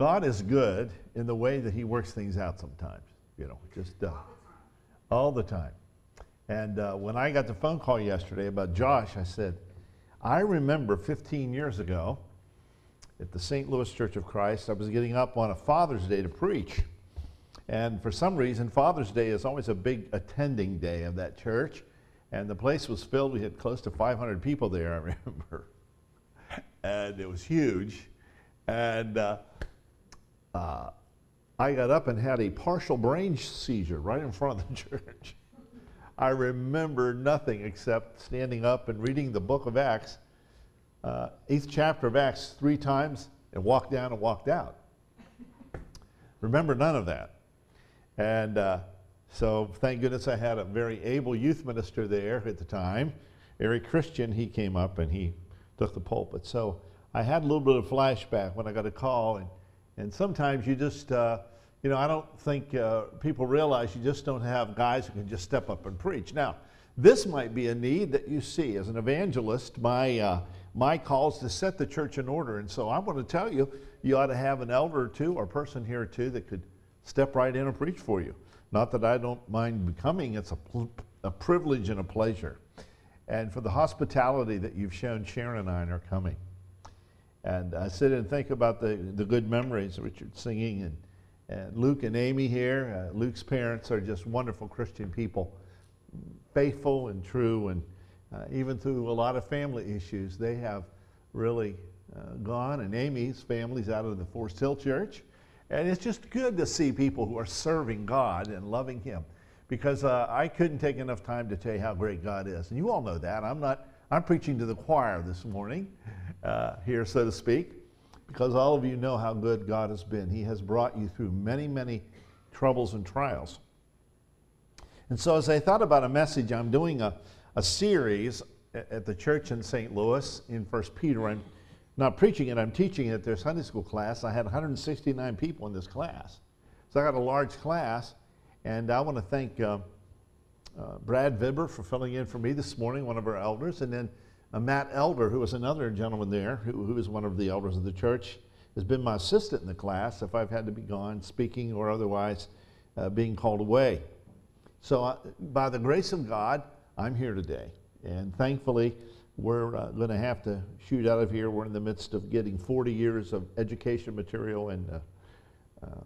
God is good in the way that He works things out sometimes, you know, just uh, all the time. And uh, when I got the phone call yesterday about Josh, I said, I remember 15 years ago at the St. Louis Church of Christ, I was getting up on a Father's Day to preach. And for some reason, Father's Day is always a big attending day of that church. And the place was filled. We had close to 500 people there, I remember. And it was huge. And uh, uh, I got up and had a partial brain seizure right in front of the church. I remember nothing except standing up and reading the book of Acts, uh, eighth chapter of Acts, three times, and walked down and walked out. remember none of that. And uh, so, thank goodness I had a very able youth minister there at the time. Eric Christian, he came up and he took the pulpit. So, I had a little bit of flashback when I got a call. And, and sometimes you just, uh, you know, I don't think uh, people realize you just don't have guys who can just step up and preach. Now, this might be a need that you see. As an evangelist, my, uh, my call is to set the church in order. And so I want to tell you, you ought to have an elder or two or person here or two that could step right in and preach for you. Not that I don't mind becoming, it's a, a privilege and a pleasure. And for the hospitality that you've shown, Sharon and I are coming. And I sit and think about the, the good memories, of Richard singing, and, and Luke and Amy here. Uh, Luke's parents are just wonderful Christian people, faithful and true, and uh, even through a lot of family issues, they have really uh, gone. And Amy's family's out of the Forest Hill Church. And it's just good to see people who are serving God and loving Him because uh, I couldn't take enough time to tell you how great God is. And you all know that. I'm not, I'm preaching to the choir this morning uh, here, so to speak, because all of you know how good God has been. He has brought you through many, many troubles and trials. And so, as I thought about a message, I'm doing a, a series at the church in St. Louis in First Peter. I'm not preaching it, I'm teaching it at their Sunday school class. I had 169 people in this class. So I got a large class, and I want to thank uh, uh, Brad Vibber for filling in for me this morning, one of our elders, and then Matt Elder, who was another gentleman there, who, who is one of the elders of the church, has been my assistant in the class if I've had to be gone speaking or otherwise uh, being called away. So, uh, by the grace of God, I'm here today. And thankfully, we're uh, going to have to shoot out of here. We're in the midst of getting 40 years of education material and uh, uh,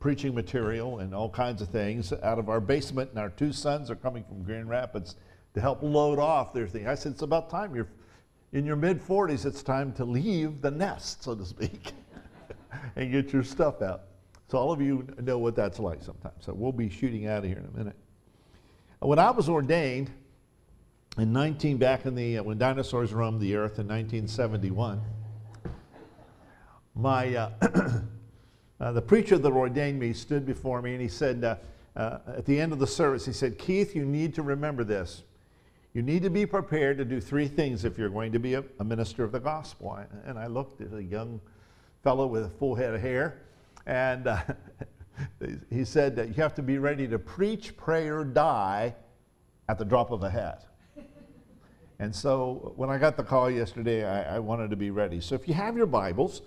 preaching material and all kinds of things out of our basement. And our two sons are coming from Grand Rapids to help load off their thing. I said, It's about time. You're in your mid 40s, it's time to leave the nest, so to speak, and get your stuff out. So, all of you know what that's like sometimes. So, we'll be shooting out of here in a minute. When I was ordained, in 19 back in the uh, when dinosaurs roamed the earth in 1971 my uh, uh, the preacher that ordained me stood before me and he said uh, uh, at the end of the service he said keith you need to remember this you need to be prepared to do three things if you're going to be a, a minister of the gospel and i looked at a young fellow with a full head of hair and uh, he said that you have to be ready to preach pray or die at the drop of a hat and so when I got the call yesterday, I, I, wanted to be ready. So if you have your Bibles,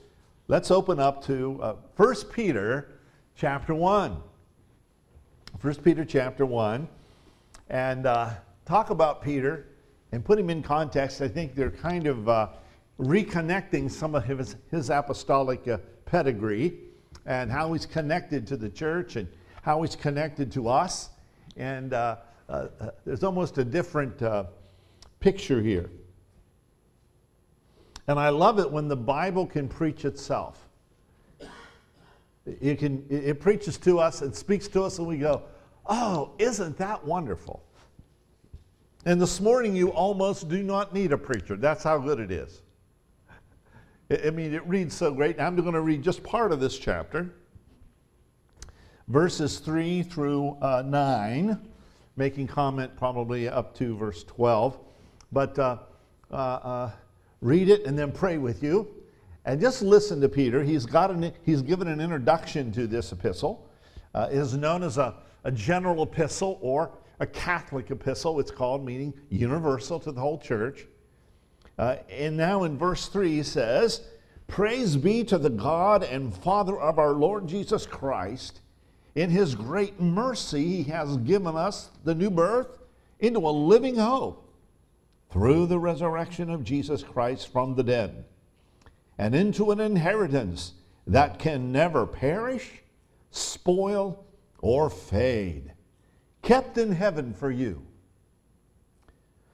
let's open up to uh, 1 Peter chapter 1. 1 Peter chapter 1. And uh, talk about Peter and put him in context. I think they're kind of uh, reconnecting some of his, his apostolic uh, pedigree and how he's connected to the church and how he's connected to us. And uh, uh, there's almost a different picture here. And I love it when the Bible can preach itself. It, can, it preaches to us and speaks to us, and we go, Oh, isn't that wonderful? And this morning, you almost do not need a preacher. That's how good it is. I mean, it reads so great. I'm going to read just part of this chapter, verses 3 through uh, 9, making comment probably up to verse 12. But uh, uh, uh, read it and then pray with you. And just listen to Peter. He's, got an, he's given an introduction to this epistle. Uh, it is known as a, a general epistle or a Catholic epistle, it's called, meaning universal to the whole church. Uh, and now in verse 3 he says, Praise be to the God and Father of our Lord Jesus Christ. In his great mercy, he has given us the new birth into a living hope through the resurrection of Jesus Christ from the dead, and into an inheritance that can never perish, spoil, or fade, kept in heaven for you,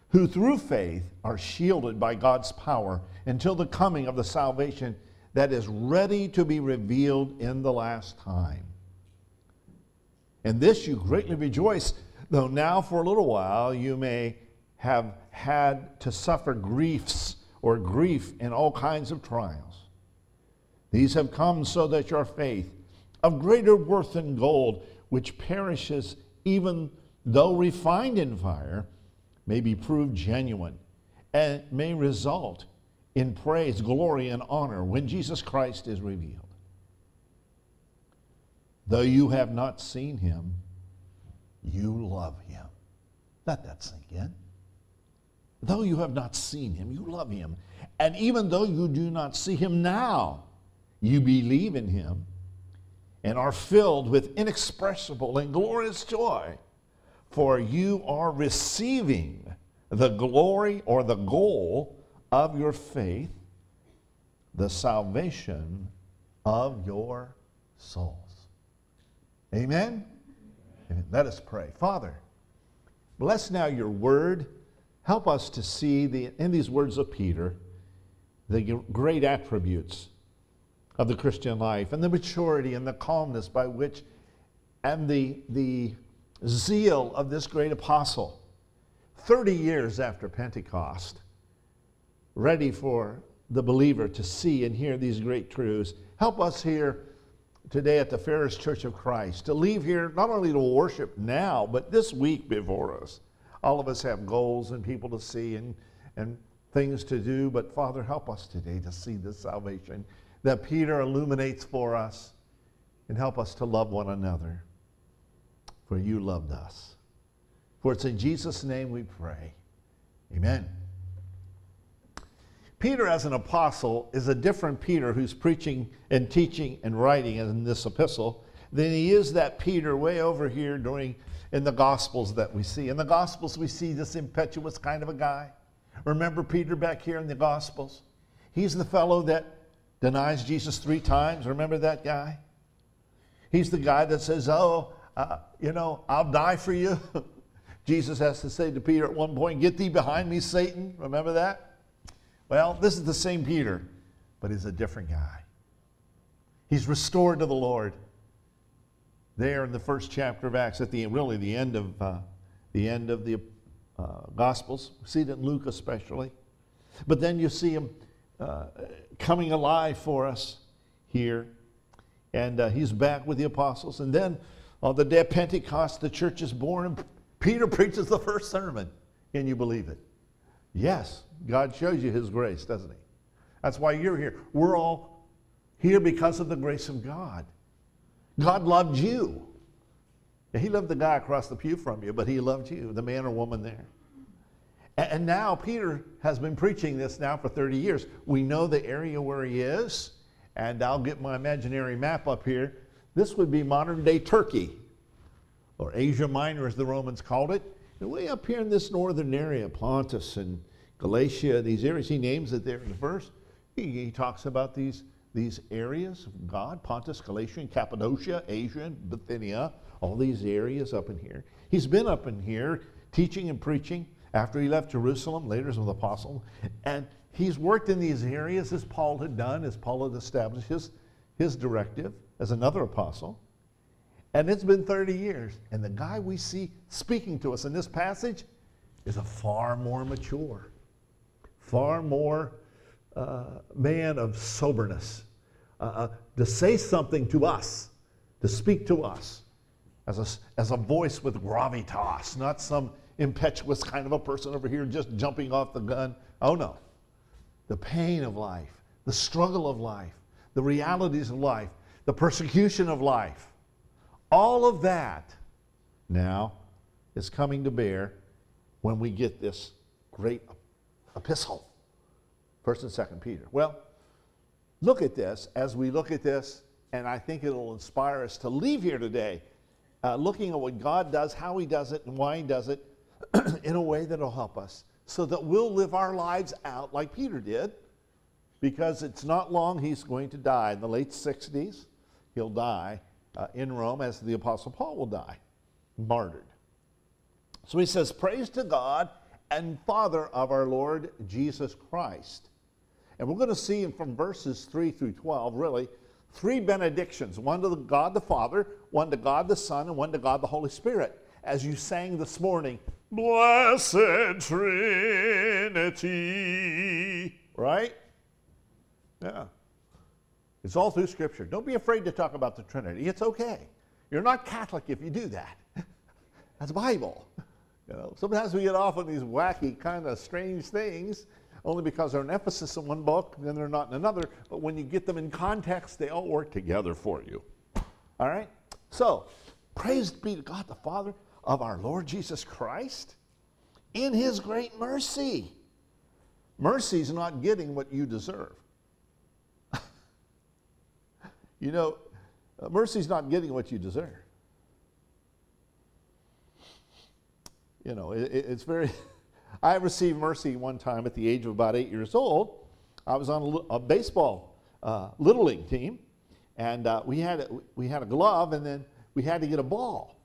who through faith are shielded by God's power until the coming of the salvation that is ready to be revealed in the last time. In this you greatly rejoice, though now for a little while you may have had to suffer griefs or grief in all kinds of trials. These have come so that your faith, of greater worth than gold, which perishes even though refined in fire, may be proved genuine and may result in praise, glory, and honor when Jesus Christ is revealed. Though you have not seen him, you love him. Let that sink in. Though you have not seen him, you love him. And even though you do not see him now, you believe in him and are filled with inexpressible and glorious joy, for you are receiving the glory or the goal of your faith, the salvation of your souls. Amen? Amen. Let us pray. Father, bless now your word. Help us to see the, in these words of Peter the great attributes of the Christian life and the maturity and the calmness by which and the, the zeal of this great apostle. 30 years after Pentecost, ready for the believer to see and hear these great truths. Help us here today at the Ferris Church of Christ to leave here not only to worship now, but this week before us. All of us have goals and people to see and, and things to do, but Father, help us today to see this salvation that Peter illuminates for us and help us to love one another. For you loved us. For it's in Jesus' name we pray. Amen. Peter, as an apostle, is a different Peter who's preaching and teaching and writing in this epistle than he is that Peter way over here during in the Gospels that we see. In the Gospels, we see this impetuous kind of a guy. Remember Peter back here in the Gospels? He's the fellow that denies Jesus three times. Remember that guy? He's the guy that says, Oh, uh, you know, I'll die for you. Jesus has to say to Peter at one point, Get thee behind me, Satan. Remember that? Well, this is the same Peter, but he's a different guy. He's restored to the Lord. There in the first chapter of Acts, at the really the end of uh, the end of the uh, Gospels, we see it in Luke especially. But then you see him coming alive for us here, and uh, he's back with the apostles. And then on the day of Pentecost, the church is born, and Peter preaches the first sermon. Can you believe it? Yes, God shows you His grace, doesn't He? That's why you're here. We're all here because of the grace of God. God loved you. He loved the guy across the pew from you, but He loved you, the man or woman there. And now Peter has been preaching this now for 30 years. We know the area where he is, and I'll get my imaginary map up here. This would be modern day Turkey, or Asia Minor as the Romans called it. And way up here in this northern area, Pontus and Galatia, these areas, he names it there in the verse. He, he talks about these, these areas of God Pontus, Galatia, and Cappadocia, Asia, and Bithynia, all these areas up in here. He's been up in here teaching and preaching after he left Jerusalem, later as an apostle. And he's worked in these areas as Paul had done, as Paul had established his, his directive as another apostle. And it's been 30 years. And the guy we see speaking to us in this passage is a far more mature, far more uh, man of soberness. Uh, uh, to say something to us, to speak to us as a, as a voice with gravitas, not some impetuous kind of a person over here just jumping off the gun. Oh no. The pain of life, the struggle of life, the realities of life, the persecution of life all of that now is coming to bear when we get this great epistle, First and Second Peter. Well, look at this as we look at this, and I think it'll inspire us to leave here today uh, looking at what God does, how He does it, and why He does it in a way that'll help us so that we'll live our lives out like Peter did because it's not long he's going to die. In the late 60s, he'll die uh, in Rome as the Apostle Paul will die, martyred. So he says, Praise to God and Father of our Lord Jesus Christ. And we're going to see from verses 3 through 12, really, three benedictions one to God the Father, one to God the Son, and one to God the Holy Spirit. As you sang this morning, Blessed Trinity. Right? Yeah. It's all through Scripture. Don't be afraid to talk about the Trinity. It's okay. You're not Catholic if you do that. That's Bible. You know, sometimes we get off on these wacky, kind of strange things only because they're an emphasis in one book and then they're not in another. But when you get them in context, they all work together for you. All right? So, praise be to God the Father of our Lord Jesus Christ in his great mercy. Mercy is not getting what you deserve. you know, uh, mercy is not getting what you deserve. You know, it, it's very. I received mercy one time at the age of about eight years old. I was on a, a baseball uh, little league team, and uh, we had a, we had a glove, and then we had to get a ball.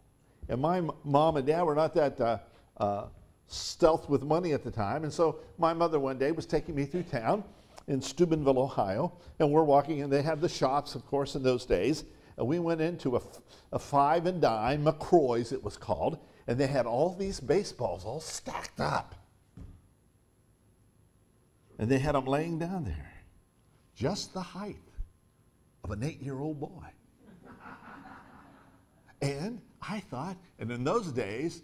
And my mom and dad were not that uh, uh, stealth with money at the time. And so my mother one day was taking me through town in Steubenville, Ohio, and we're walking, and they had the shops, of course, in those days. And we went into a, a five and dime, McCrory's it was called, and they had all these baseballs all stacked up. And they had them laying down there, just the height of an eight year old boy. and I thought, and in those days,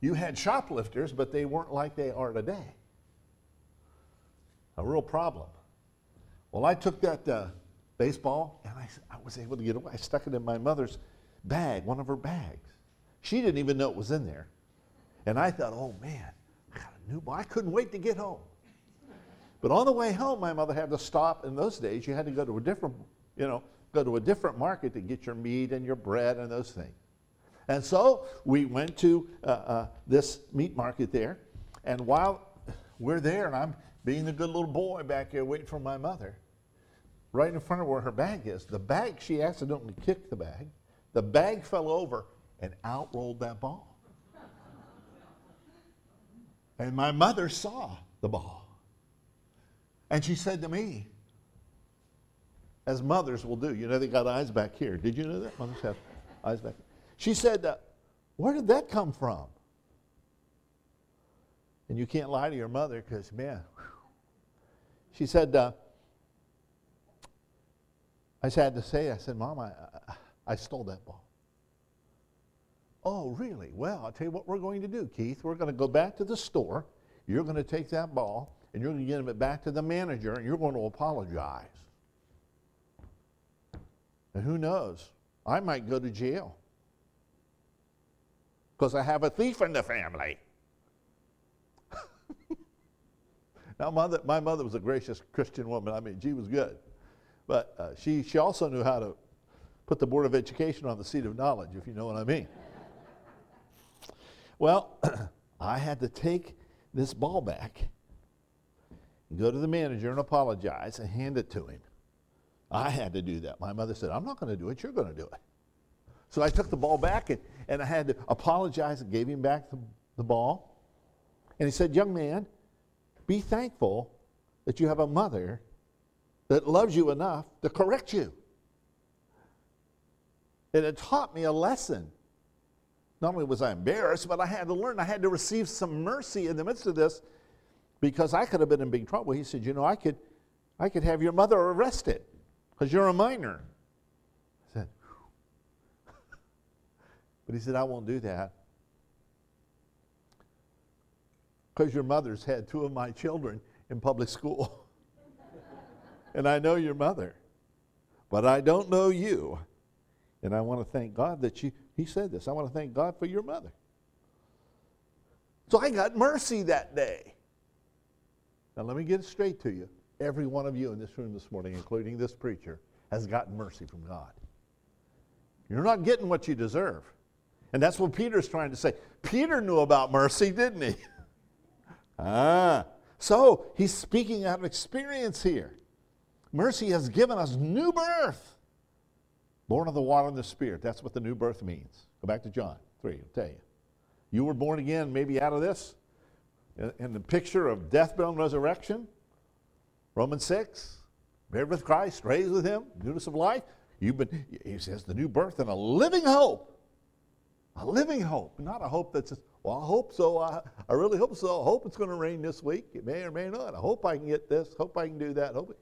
you had shoplifters, but they weren't like they are today. A real problem. Well, I took that uh, baseball and I, I was able to get away. I stuck it in my mother's bag, one of her bags. She didn't even know it was in there. And I thought, oh man, I got a new ball. I couldn't wait to get home. But on the way home, my mother had to stop. In those days, you had to go to a different, you know, go to a different market to get your meat and your bread and those things. And so we went to uh, uh, this meat market there. And while we're there, and I'm being the good little boy back here waiting for my mother, right in front of where her bag is, the bag, she accidentally kicked the bag. The bag fell over and out rolled that ball. And my mother saw the ball. And she said to me, as mothers will do, you know, they got eyes back here. Did you know that? Mothers have eyes back here. She said, uh, Where did that come from? And you can't lie to your mother because, man, whew. she said, uh, I had to say, I said, Mom, I, I stole that ball. Oh, really? Well, I'll tell you what we're going to do, Keith. We're going to go back to the store. You're going to take that ball and you're going to give it back to the manager and you're going to apologize. And who knows? I might go to jail because I have a thief in the family. now, mother, my mother was a gracious Christian woman. I mean, she was good. But uh, she, she also knew how to put the Board of Education on the seat of knowledge, if you know what I mean. well, I had to take this ball back, and go to the manager and apologize and hand it to him. I had to do that. My mother said, I'm not going to do it, you're going to do it. So I took the ball back and, and I had to apologize and gave him back the, the ball. And he said, Young man, be thankful that you have a mother that loves you enough to correct you. And it taught me a lesson. Not only was I embarrassed, but I had to learn. I had to receive some mercy in the midst of this because I could have been in big trouble. He said, You know, I could, I could have your mother arrested because you're a minor. But he said, I won't do that. Because your mother's had two of my children in public school. and I know your mother. But I don't know you. And I want to thank God that you, he said this. I want to thank God for your mother. So I got mercy that day. Now let me get it straight to you. every one of you in this room this morning, including this preacher, has gotten mercy from God. You're not getting what you deserve. And that's what Peter's trying to say. Peter knew about mercy, didn't he? ah. So he's speaking out of experience here. Mercy has given us new birth. Born of the water and the Spirit. That's what the new birth means. Go back to John 3, I'll tell you. You were born again, maybe out of this, in the picture of death, burial, and resurrection. Romans 6, buried with Christ, raised with him, newness of life. You've been, he says, the new birth and a living hope. A living hope, not a hope that says, well, I hope so. I, I really hope so. I hope it's going to rain this week. It may or may not. I hope I can get this. Hope I can do that. Hope.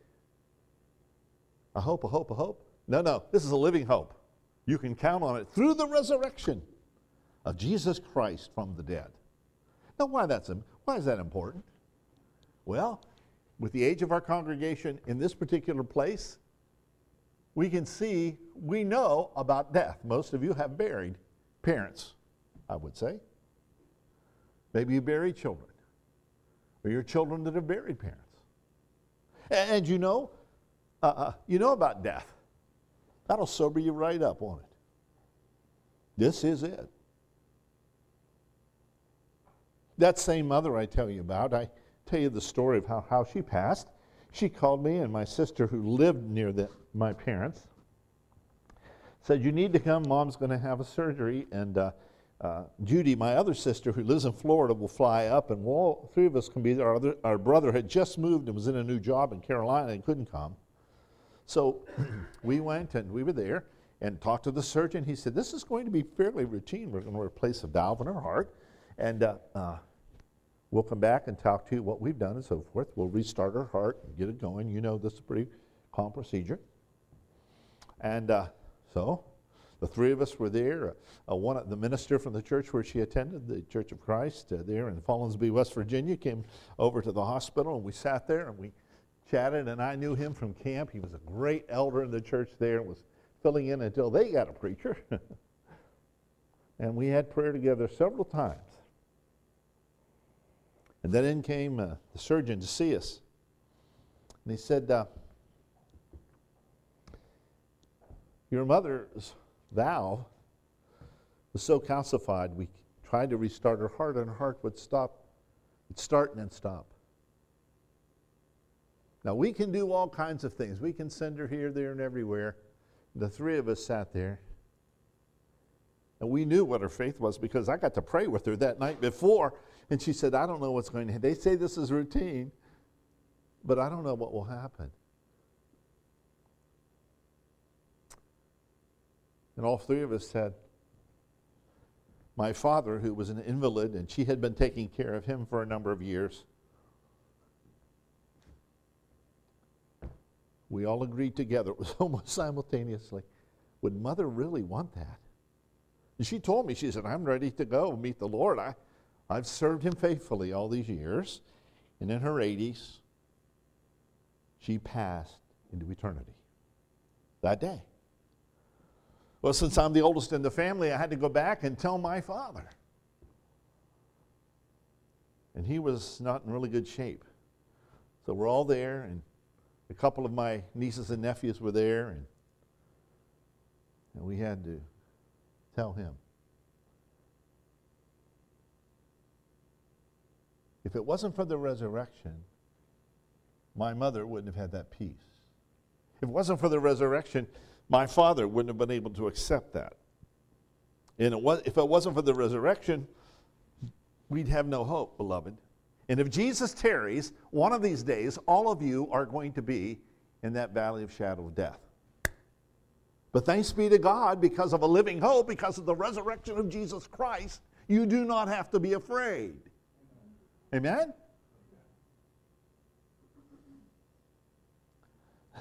I hope, I hope, I hope. No, no. This is a living hope. You can count on it through the resurrection of Jesus Christ from the dead. Now, why, that's, why is that important? Well, with the age of our congregation in this particular place, we can see, we know about death. Most of you have buried parents, I would say. Maybe you bury children, or your children that have buried parents. And, and you know, uh, uh, you know about death. That'll sober you right up, won't it? This is it. That same mother I tell you about, I tell you the story of how, how she passed. She called me and my sister, who lived near the, my parents, said, You need to come. Mom's going to have a surgery. And uh, uh, Judy, my other sister, who lives in Florida, will fly up, and we'll, all three of us can be there. Our, other, our brother had just moved and was in a new job in Carolina and couldn't come. So we went and we were there and talked to the surgeon. He said, This is going to be fairly routine. We're going to replace a valve in her heart. And uh, uh, we'll come back and talk to you what we've done and so forth. We'll restart her heart and get it going. You know, this is a pretty calm procedure. And uh, so the three of us were there. Uh, one, the minister from the church where she attended, the Church of Christ, uh, there in Follansbee, West Virginia, came over to the hospital and we sat there and we chatted. And I knew him from camp. He was a great elder in the church there and was filling in until they got a preacher. and we had prayer together several times. And then in came uh, the surgeon to see us. And he said, uh, Your mother's valve was so calcified, we tried to restart her heart, and her heart would stop. It'd start and then stop. Now, we can do all kinds of things. We can send her here, there, and everywhere. The three of us sat there. And we knew what her faith was because I got to pray with her that night before. And she said, I don't know what's going to happen. They say this is routine, but I don't know what will happen. And all three of us said, My father, who was an invalid, and she had been taking care of him for a number of years, we all agreed together, it was almost simultaneously, would mother really want that? And she told me, she said, I'm ready to go meet the Lord. I, I've served him faithfully all these years. And in her 80s, she passed into eternity that day. Well, since I'm the oldest in the family, I had to go back and tell my father. And he was not in really good shape. So we're all there, and a couple of my nieces and nephews were there, and, and we had to tell him. If it wasn't for the resurrection, my mother wouldn't have had that peace. If it wasn't for the resurrection, my father wouldn't have been able to accept that. And it was, if it wasn't for the resurrection, we'd have no hope, beloved. And if Jesus tarries, one of these days, all of you are going to be in that valley of shadow of death. But thanks be to God, because of a living hope, because of the resurrection of Jesus Christ, you do not have to be afraid. Amen?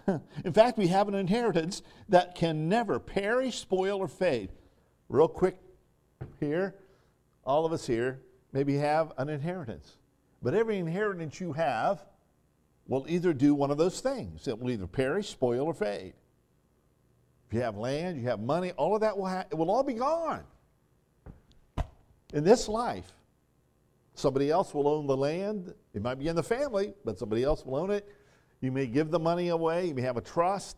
In fact, we have an inheritance that can never perish, spoil, or fade. Real quick here, all of us here maybe have an inheritance. But every inheritance you have will either do one of those things. It will either perish, spoil, or fade. If you have land, you have money, all of that will, ha- it will all be gone in this life. Somebody else will own the land. It might be in the family, but somebody else will own it. You may give the money away. You may have a trust.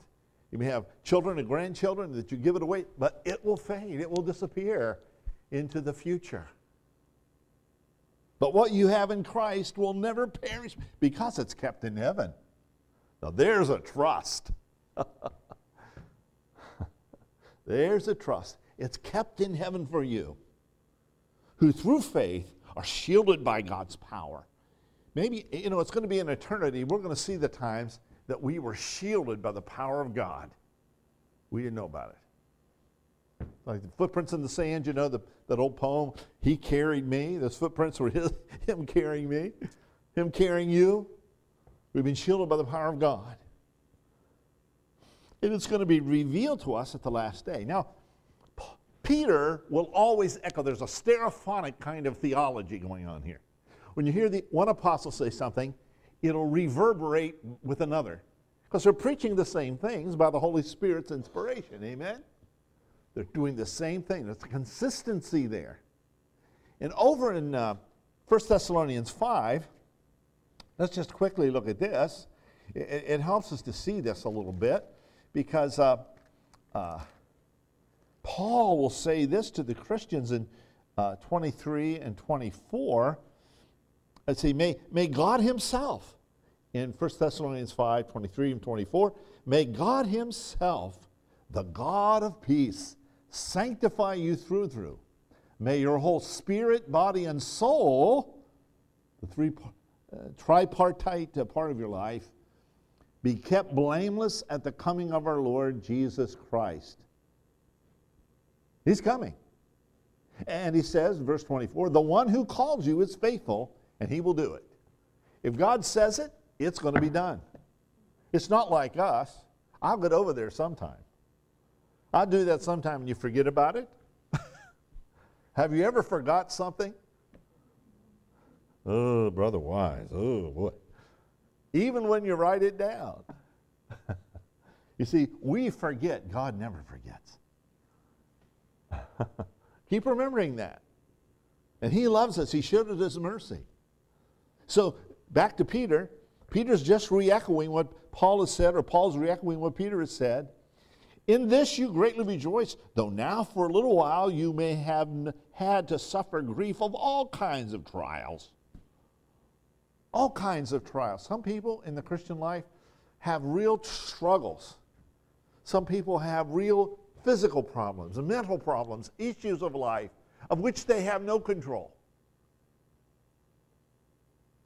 You may have children and grandchildren that you give it away, but it will fade. It will disappear into the future. But what you have in Christ will never perish because it's kept in heaven. Now, there's a trust. there's a trust. It's kept in heaven for you, who through faith are shielded by God's power. Maybe, you know, it's going to be an eternity. We're going to see the times that we were shielded by the power of God. We didn't know about it. Like the footprints in the sand, you know, the, that old poem, He carried me. Those footprints were his, Him carrying me, Him carrying you. We've been shielded by the power of God. And it's going to be revealed to us at the last day. Now, Peter will always echo, there's a stereophonic kind of theology going on here. When you hear the one apostle say something, it'll reverberate with another. Because they're preaching the same things by the Holy Spirit's inspiration. Amen? They're doing the same thing. There's a consistency there. And over in uh, 1 Thessalonians 5, let's just quickly look at this. It, it helps us to see this a little bit because uh, uh, Paul will say this to the Christians in uh, 23 and 24. Let's see, may, may God Himself, in 1 Thessalonians 5 23 and 24, may God Himself, the God of peace, sanctify you through through. May your whole spirit, body, and soul, the three uh, tripartite uh, part of your life, be kept blameless at the coming of our Lord Jesus Christ. He's coming. And he says, verse 24, the one who calls you is faithful, and he will do it. If God says it, it's going to be done. It's not like us. I'll get over there sometime. I'll do that sometime and you forget about it. Have you ever forgot something? Oh, Brother Wise. Oh, boy. Even when you write it down. you see, we forget. God never forgets. Keep remembering that. And He loves us. He showed us His mercy. So, back to Peter. Peter's just re echoing what Paul has said, or Paul's re echoing what Peter has said. In this you greatly rejoice, though now for a little while you may have had to suffer grief of all kinds of trials. All kinds of trials. Some people in the Christian life have real struggles. Some people have real physical problems, mental problems, issues of life of which they have no control.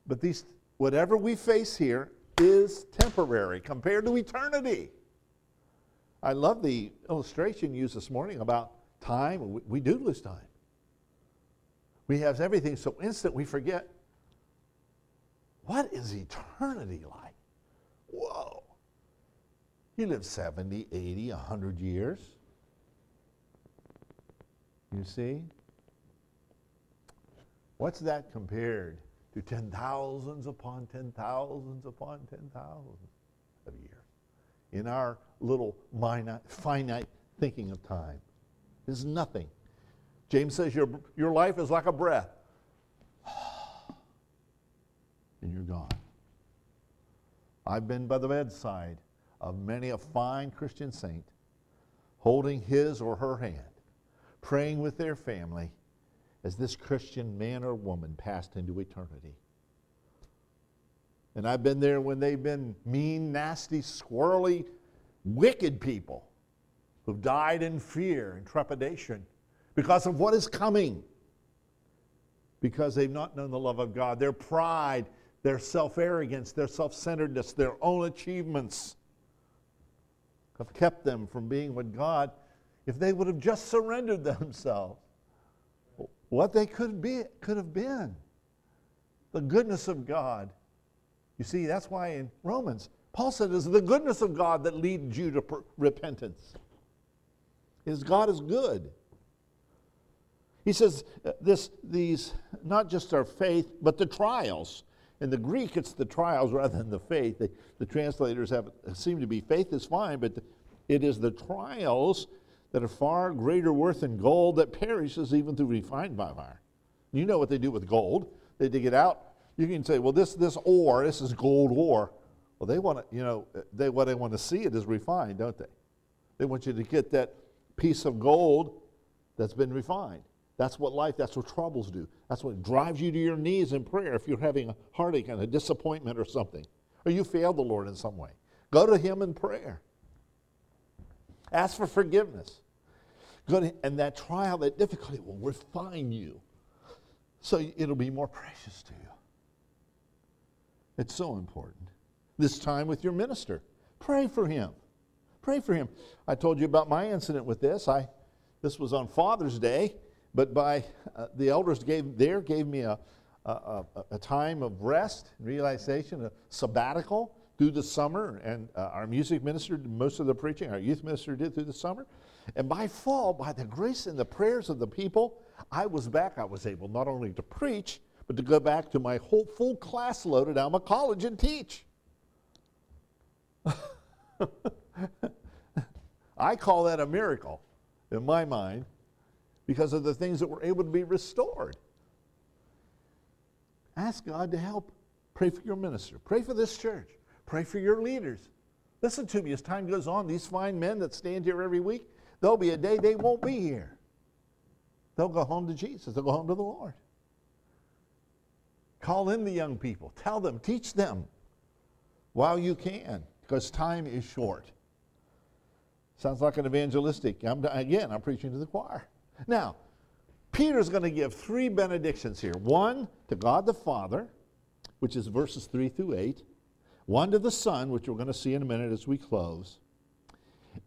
But these, whatever we face here is temporary compared to eternity. I love the illustration used this morning about time. We, do lose time. We have everything so instant we forget what is eternity like? Whoa. You live 70, 80, 100 years. You see? What's that compared to ten thousands upon ten thousands upon ten thousands of years? In our little finite thinking of time is nothing. James says your, your life is like a breath. and you're gone. I've been by the bedside of many a fine Christian saint holding his or her hand praying with their family as this Christian man or woman passed into eternity. And I've been there when they've been mean, nasty, squirrely, wicked people who've died in fear and trepidation because of what is coming. Because they've not known the love of God. Their pride, their self arrogance, their self centeredness, their own achievements have kept them from being with God if they would have just surrendered themselves, what they could be could have been. The goodness of God. You see, that's why in Romans, Paul said it's the goodness of God that leads you to per- repentance. Is God is good. He says uh, this, these, not just our faith, but the trials. In the Greek, it's the trials rather than the faith. The, the translators have seem to be faith is fine, but the, it is the trials that are far greater worth than gold that perishes even through refined by fire. You know what they do with gold. They dig it out. You can say, well, this, this ore, this is gold ore. Well, they want to, you know, they what they want to see it is refined, don't they? They want you to get that piece of gold that's been refined. That's what life, that's what troubles do. That's what drives you to your knees in prayer if you're having a heartache and a disappointment or something, or you failed the Lord in some way. Go to Him in prayer. Ask for forgiveness. Go to, and that trial, that difficulty will refine you so it'll be more precious to you. It's so important. This time with your minister, pray for him. Pray for him. I told you about my incident with this. I, this was on Father's Day, but by uh, the elders gave there gave me a, a, a, a time of rest, realization, a sabbatical through the summer, and uh, our music minister did most of the preaching. Our youth minister did through the summer, and by fall, by the grace and the prayers of the people, I was back. I was able not only to preach, but to go back to my whole full class load at Alma College and teach. I call that a miracle in my mind because of the things that were able to be restored. Ask God to help. Pray for your minister. Pray for this church. Pray for your leaders. Listen to me as time goes on, these fine men that stand here every week, there'll be a day they won't be here. They'll go home to Jesus, they'll go home to the Lord. Call in the young people, tell them, teach them while you can, because time is short. Sounds like an evangelistic. I'm, again, I'm preaching to the choir. Now, Peter's going to give three benedictions here one to God the Father, which is verses 3 through 8, one to the Son, which we're going to see in a minute as we close.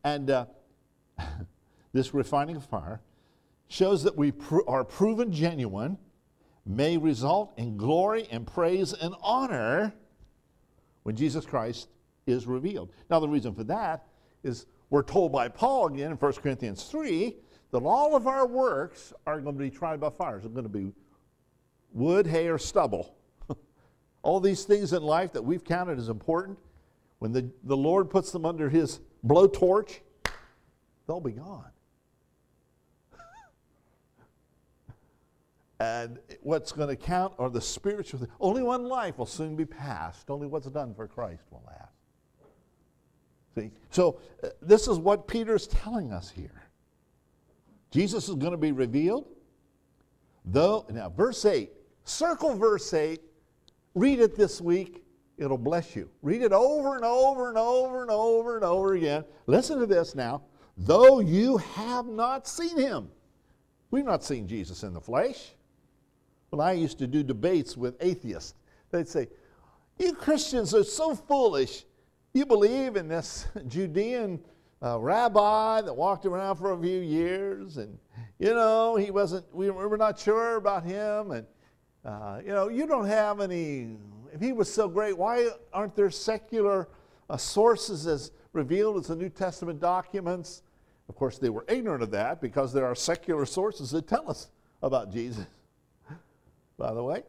And uh, this refining of fire shows that we pr- are proven genuine, may result in glory and praise and honor when Jesus Christ is revealed. Now, the reason for that is we're told by Paul again in 1 Corinthians 3 that all of our works are going to be tried by fire. It's going to be wood, hay, or stubble. all these things in life that we've counted as important, when the, the Lord puts them under his blowtorch, they'll be gone. and what's going to count are the spiritual things. Only one life will soon be passed. Only what's done for Christ will last. See? So, uh, this is what Peter's telling us here. Jesus is going to be revealed. Though, now, verse 8, circle verse 8, read it this week, it'll bless you. Read it over and over and over and over and over again. Listen to this now. Though you have not seen him. We've not seen Jesus in the flesh. When I used to do debates with atheists, they'd say, You Christians are so foolish. You believe in this Judean uh, rabbi that walked around for a few years, and you know he wasn't. We were not sure about him, and uh, you know you don't have any. If he was so great, why aren't there secular uh, sources as revealed as the New Testament documents? Of course, they were ignorant of that because there are secular sources that tell us about Jesus. By the way,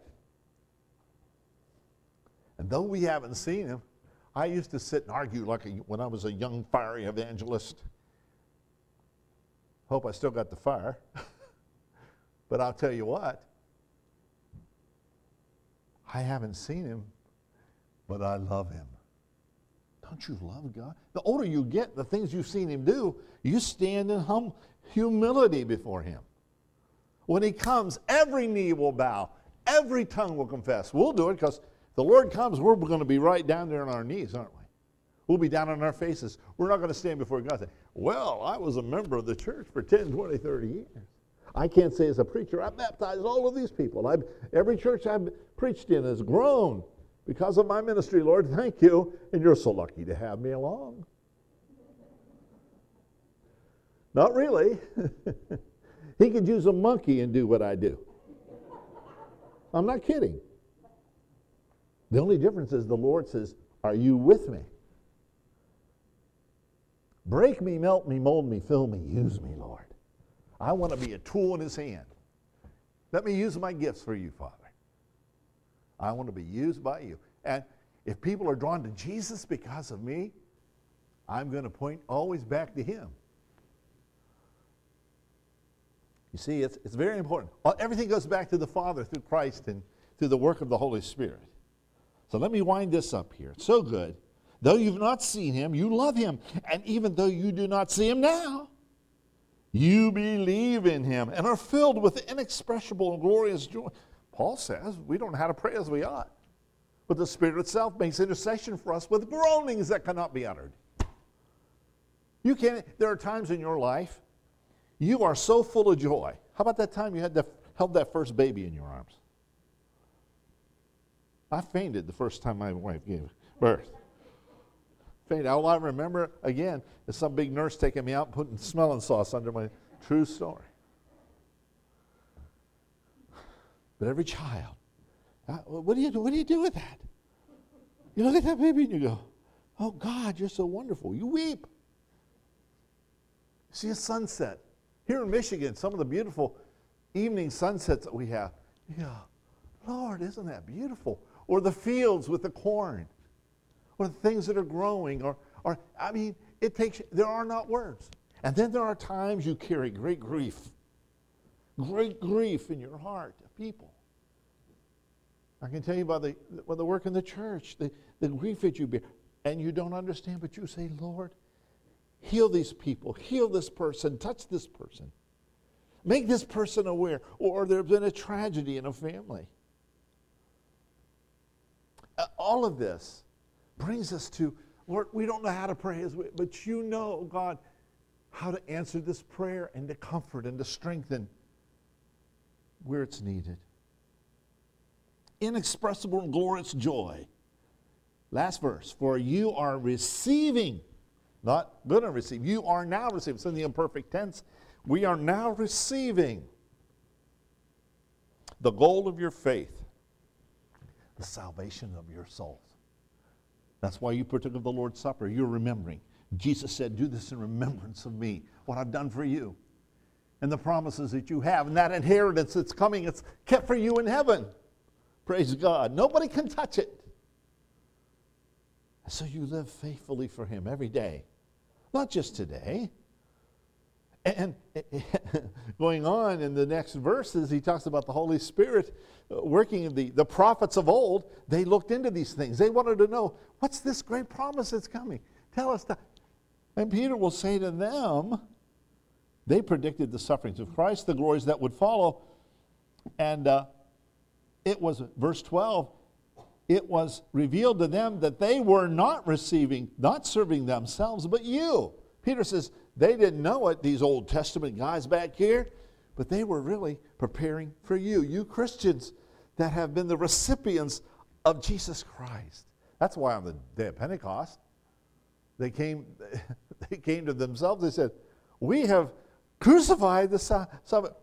and though we haven't seen him, I used to sit and argue like a, when I was a young, fiery evangelist. Hope I still got the fire. but I'll tell you what, I haven't seen him, but I love him. Don't you love God? The older you get, the things you've seen him do, you stand in hum- humility before him. When he comes, every knee will bow, every tongue will confess. We'll do it because the Lord comes, we're going to be right down there on our knees, aren't we? We'll be down on our faces. We're not going to stand before God and say, Well, I was a member of the church for 10, 20, 30 years. I can't say as a preacher, I baptized all of these people. I've, every church I've preached in has grown because of my ministry, Lord. Thank you. And you're so lucky to have me along. Not really. he could use a monkey and do what I do. I'm not kidding. The only difference is the Lord says, Are you with me? Break me, melt me, mold me, fill me, use me, Lord. I want to be a tool in his hand. Let me use my gifts for you, Father. I want to be used by you. And if people are drawn to Jesus because of me, I'm going to point always back to him. You see, it's, it's very important. Uh, everything goes back to the Father through Christ and through the work of the Holy Spirit. So let me wind this up here. It's so good. Though you've not seen him, you love him. And even though you do not see him now, you believe in him and are filled with inexpressible and glorious joy. Paul says we don't know how to pray as we ought, but the Spirit itself makes intercession for us with groanings that cannot be uttered. You can't, there are times in your life you are so full of joy. How about that time you had the, held that first baby in your arms? I fainted the first time my wife gave birth. Fainted. All I remember, again, is some big nurse taking me out and putting smelling sauce under my true story. But every child, uh, what do you do? What do you do with that? You look at that baby and you go, "Oh God, you're so wonderful." You weep. See a sunset here in Michigan. Some of the beautiful evening sunsets that we have. Yeah, Lord, isn't that beautiful? Or the fields with the corn, or the things that are growing, or, or I mean, it takes. There are not words. And then there are times you carry great grief, great grief in your heart people. I can tell you about the, the work in the church, the, the grief that you bear, and you don't understand, but you say, Lord, heal these people, heal this person, touch this person, make this person aware, or there's been a tragedy in a family. Uh, all of this brings us to, Lord, we don't know how to pray, but you know, God, how to answer this prayer and to comfort and to strengthen where it's needed. Inexpressible and glorious joy. Last verse. For you are receiving, not going to receive, you are now receiving. It's in the imperfect tense. We are now receiving the goal of your faith, the salvation of your souls. That's why you partook of the Lord's Supper. You're remembering. Jesus said, Do this in remembrance of me, what I've done for you and the promises that you have, and that inheritance that's coming, it's kept for you in heaven. Praise God. Nobody can touch it. So you live faithfully for Him every day, not just today. And going on in the next verses, he talks about the Holy Spirit working in the, the prophets of old. They looked into these things. They wanted to know what's this great promise that's coming? Tell us that. And Peter will say to them, they predicted the sufferings of Christ, the glories that would follow. And uh, it was, verse 12, it was revealed to them that they were not receiving, not serving themselves, but you. Peter says they didn't know it, these Old Testament guys back here, but they were really preparing for you, you Christians that have been the recipients of Jesus Christ. That's why on the day of Pentecost, they came, they came to themselves, they said, We have crucified the Son.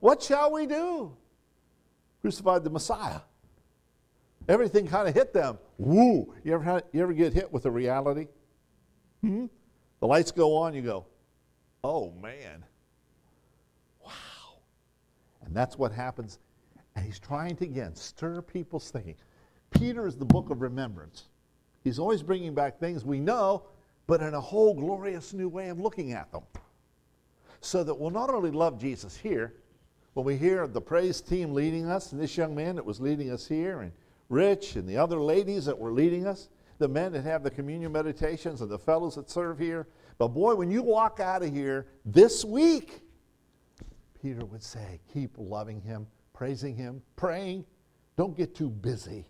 What shall we do? Crucified the Messiah. Everything kind of hit them. Woo! You ever, you ever get hit with a reality? Hmm? The lights go on, you go, oh man. Wow. And that's what happens. And he's trying to, again, stir people's thinking. Peter is the book of remembrance. He's always bringing back things we know, but in a whole glorious new way of looking at them so that we'll not only love Jesus here, when we hear the praise team leading us, and this young man that was leading us here, and Rich, and the other ladies that were leading us, the men that have the communion meditations, and the fellows that serve here. But boy, when you walk out of here this week, Peter would say, keep loving him, praising him, praying. Don't get too busy.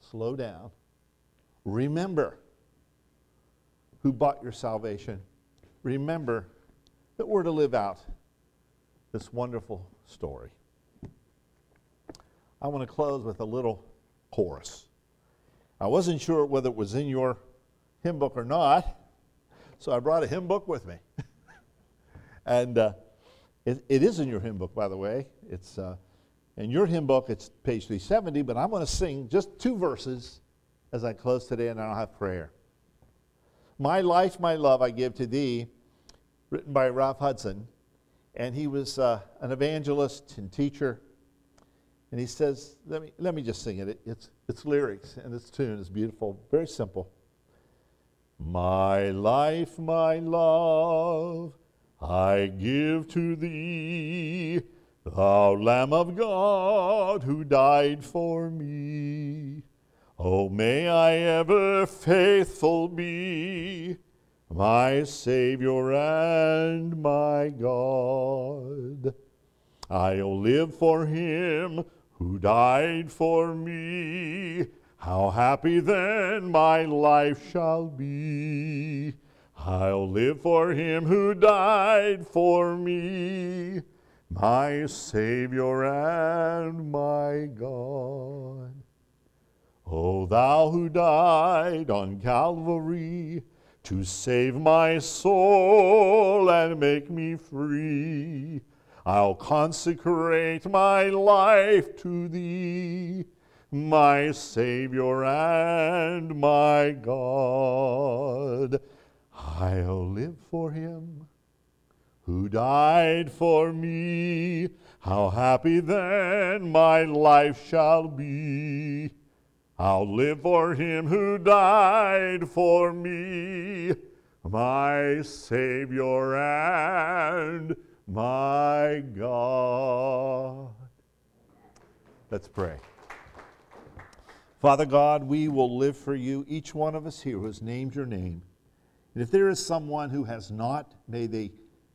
Slow down. Remember who bought your salvation. Remember that we're to live out this wonderful story. I want to close with a little chorus. I wasn't sure whether it was in your hymn book or not, so I brought a hymn book with me. and uh, it, it is in your hymn book, by the way. It's uh, in your hymn book, it's page 370, but I'm going to sing just two verses as I close today, and I'll have prayer. My life, my love, I give to thee written by Ralph Hudson. And he was uh, an evangelist and teacher. And he says, let me, let me just sing it. It's, it's lyrics and its tune is beautiful, very simple. My life, my love, I give to thee, thou Lamb of God who died for me. Oh, may I ever faithful be, my Savior and my God. I'll live for him who died for me. How happy then my life shall be. I'll live for him who died for me, my Savior and my God. O thou who died on Calvary to save my soul and make me free, I'll consecrate my life to thee, my Savior and my God. I'll live for him who died for me. How happy then my life shall be. I'll live for him who died for me, my Savior and my God. Let's pray. Father God, we will live for you, each one of us here who has named your name. And if there is someone who has not, may they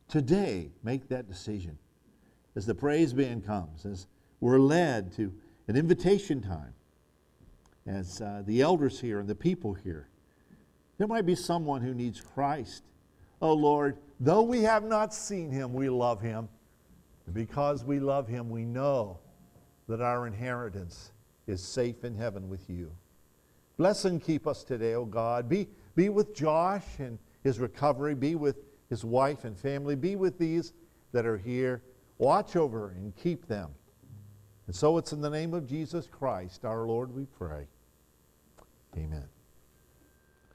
today make that decision. As the praise band comes, as we're led to an invitation time, as uh, the elders here and the people here, there might be someone who needs Christ. Oh Lord, though we have not seen him, we love him. And because we love him, we know that our inheritance is safe in heaven with you. Bless and keep us today, O oh God. Be, be with Josh and his recovery. Be with his wife and family. Be with these that are here. Watch over and keep them. And so it's in the name of Jesus Christ, our Lord, we pray. Amen.